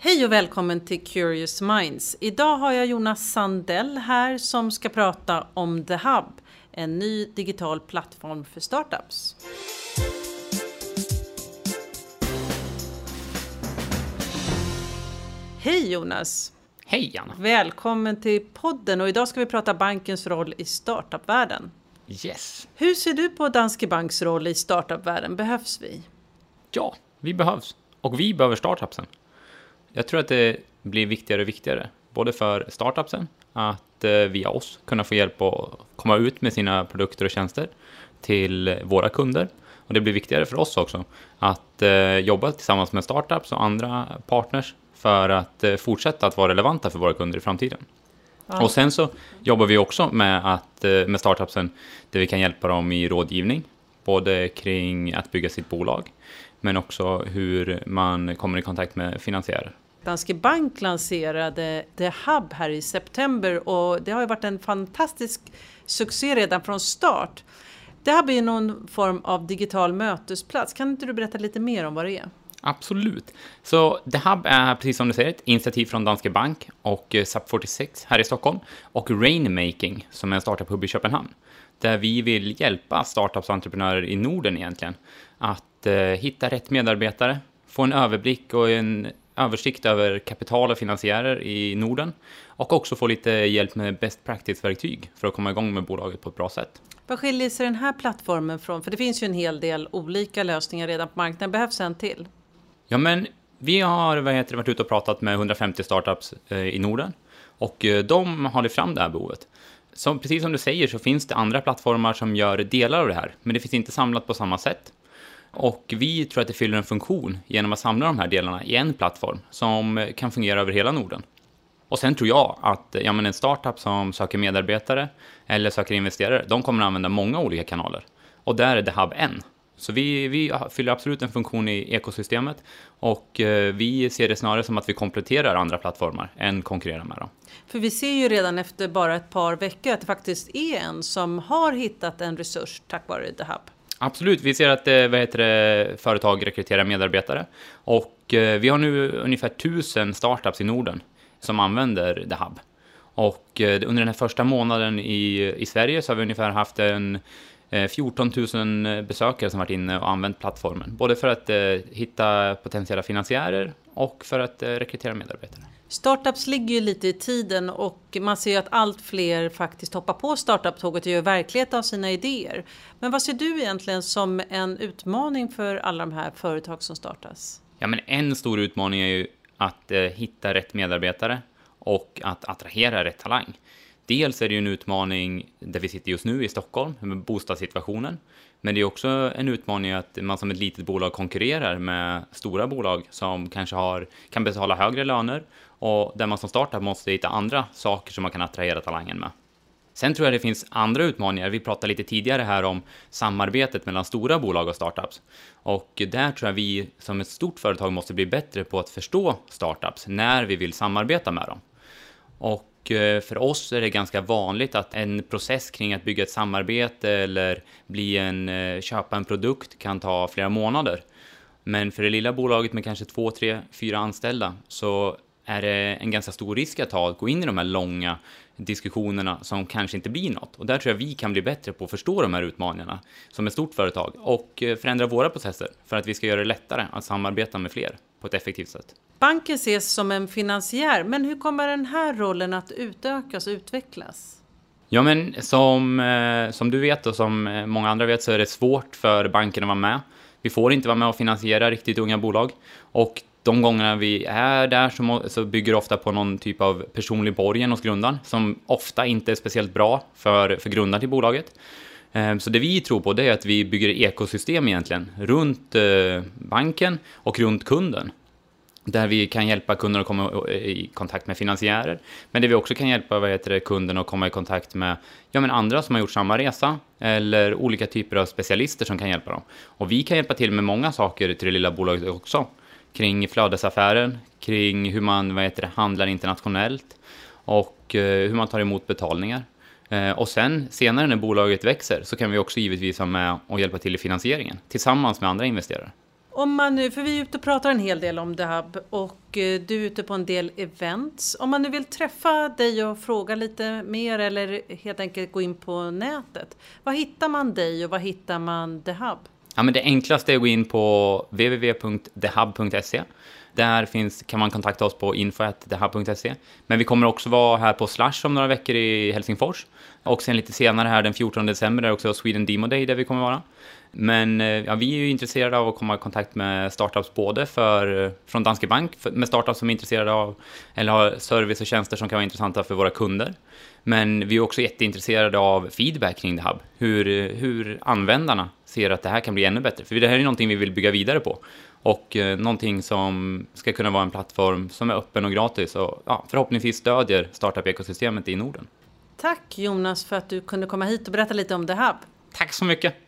Hej och välkommen till Curious Minds. Idag har jag Jonas Sandell här som ska prata om The Hub, en ny digital plattform för startups. Hej Jonas! Hej Anna! Välkommen till podden och idag ska vi prata bankens roll i startupvärlden. Yes! Hur ser du på Danske Banks roll i startupvärlden? Behövs vi? Ja, vi behövs. Och vi behöver startupsen. Jag tror att det blir viktigare och viktigare, både för startupsen, att eh, via oss kunna få hjälp att komma ut med sina produkter och tjänster till våra kunder. Och det blir viktigare för oss också att eh, jobba tillsammans med startups och andra partners för att eh, fortsätta att vara relevanta för våra kunder i framtiden. Ja. Och sen så jobbar vi också med, att, med startupsen där vi kan hjälpa dem i rådgivning, både kring att bygga sitt bolag, men också hur man kommer i kontakt med finansiärer. Danske Bank lanserade The Hub här i september och det har ju varit en fantastisk succé redan från start. Det här blir någon form av digital mötesplats. Kan inte du berätta lite mer om vad det är? Absolut. Så The Hub är, precis som du säger, ett initiativ från Danske Bank och eh, SUP46 här i Stockholm och Rainmaking, som är en startup-hub i Köpenhamn, där vi vill hjälpa startups och entreprenörer i Norden egentligen att eh, hitta rätt medarbetare, få en överblick och en översikt över kapital och finansiärer i Norden och också få lite hjälp med best practice-verktyg för att komma igång med bolaget på ett bra sätt. Vad skiljer sig den här plattformen från? För det finns ju en hel del olika lösningar redan på marknaden. Behövs en till? Ja, men vi har vad heter varit ute och pratat med 150 startups eh, i Norden och eh, de har lyft fram det här behovet. Så precis som du säger så finns det andra plattformar som gör delar av det här, men det finns inte samlat på samma sätt. Och vi tror att det fyller en funktion genom att samla de här delarna i en plattform som kan fungera över hela Norden. Och sen tror jag att ja, men en startup som söker medarbetare eller söker investerare, de kommer att använda många olika kanaler. Och där är The Hub en. Så vi, vi fyller absolut en funktion i ekosystemet och eh, vi ser det snarare som att vi kompletterar andra plattformar än konkurrerar med dem. För vi ser ju redan efter bara ett par veckor att det faktiskt är en som har hittat en resurs tack vare The Hub. Absolut, vi ser att eh, vad heter det, företag rekryterar medarbetare och eh, vi har nu ungefär tusen startups i Norden som använder The Hub. Och eh, under den här första månaden i, i Sverige så har vi ungefär haft en 14 000 besökare som varit inne och använt plattformen, både för att hitta potentiella finansiärer och för att rekrytera medarbetare. Startups ligger ju lite i tiden och man ser ju att allt fler faktiskt hoppar på startup-tåget och gör verklighet av sina idéer. Men vad ser du egentligen som en utmaning för alla de här företag som startas? Ja, men en stor utmaning är ju att eh, hitta rätt medarbetare och att attrahera rätt talang. Dels är det ju en utmaning där vi sitter just nu i Stockholm med bostadssituationen. Men det är också en utmaning att man som ett litet bolag konkurrerar med stora bolag som kanske har, kan betala högre löner och där man som startup måste hitta andra saker som man kan attrahera talangen med. Sen tror jag det finns andra utmaningar. Vi pratade lite tidigare här om samarbetet mellan stora bolag och startups. Och där tror jag vi som ett stort företag måste bli bättre på att förstå startups när vi vill samarbeta med dem. Och Eh, för oss är det ganska vanligt att en process kring att bygga ett samarbete eller bli en, eh, köpa en produkt kan ta flera månader. Men för det lilla bolaget med kanske två, tre, fyra anställda så är det en ganska stor risk att ta att gå in i de här långa diskussionerna som kanske inte blir något. Och där tror jag vi kan bli bättre på att förstå de här utmaningarna som ett stort företag och eh, förändra våra processer för att vi ska göra det lättare att samarbeta med fler på ett effektivt sätt. Banken ses som en finansiär, men hur kommer den här rollen att utökas och utvecklas? Ja, men som, eh, som du vet och som eh, många andra vet så är det svårt för banken att vara med. Vi får inte vara med och finansiera riktigt unga bolag och de gångerna vi är där så, så bygger det ofta på någon typ av personlig borgen hos grundaren som ofta inte är speciellt bra för, för grundaren till bolaget. Ehm, så det vi tror på det är att vi bygger ekosystem egentligen runt eh, banken och runt kunden. Där vi kan hjälpa kunden att komma eh, i kontakt med finansiärer, men där vi också kan hjälpa vad heter det, kunden att komma i kontakt med ja, men andra som har gjort samma resa, eller olika typer av specialister som kan hjälpa dem. Och vi kan hjälpa till med många saker till det lilla bolaget också kring flödesaffären, kring hur man vad heter det, handlar internationellt och eh, hur man tar emot betalningar. Eh, och sen senare när bolaget växer så kan vi också givetvis vara med och hjälpa till i finansieringen tillsammans med andra investerare. Om man nu, för vi är ute och pratar en hel del om DeHub och eh, du är ute på en del events. Om man nu vill träffa dig och fråga lite mer eller helt enkelt gå in på nätet. Var hittar man dig och var hittar man DeHub? Ja, men det enklaste är att gå in på www.thehub.se. Där finns, kan man kontakta oss på info.thehub.se. Men vi kommer också vara här på Slash om några veckor i Helsingfors. Och sen lite senare här den 14 december är också Sweden Demo Day där vi kommer vara. Men eh, ja, vi är ju intresserade av att komma i kontakt med startups både för, eh, från Danske Bank, för, med startups som är intresserade av eller har service och tjänster som kan vara intressanta för våra kunder. Men vi är också jätteintresserade av feedback kring The Hub. Hur, eh, hur användarna ser att det här kan bli ännu bättre. För det här är någonting vi vill bygga vidare på. Och eh, någonting som ska kunna vara en plattform som är öppen och gratis och ja, förhoppningsvis stödjer startup-ekosystemet i Norden. Tack Jonas för att du kunde komma hit och berätta lite om The Hub. Tack så mycket!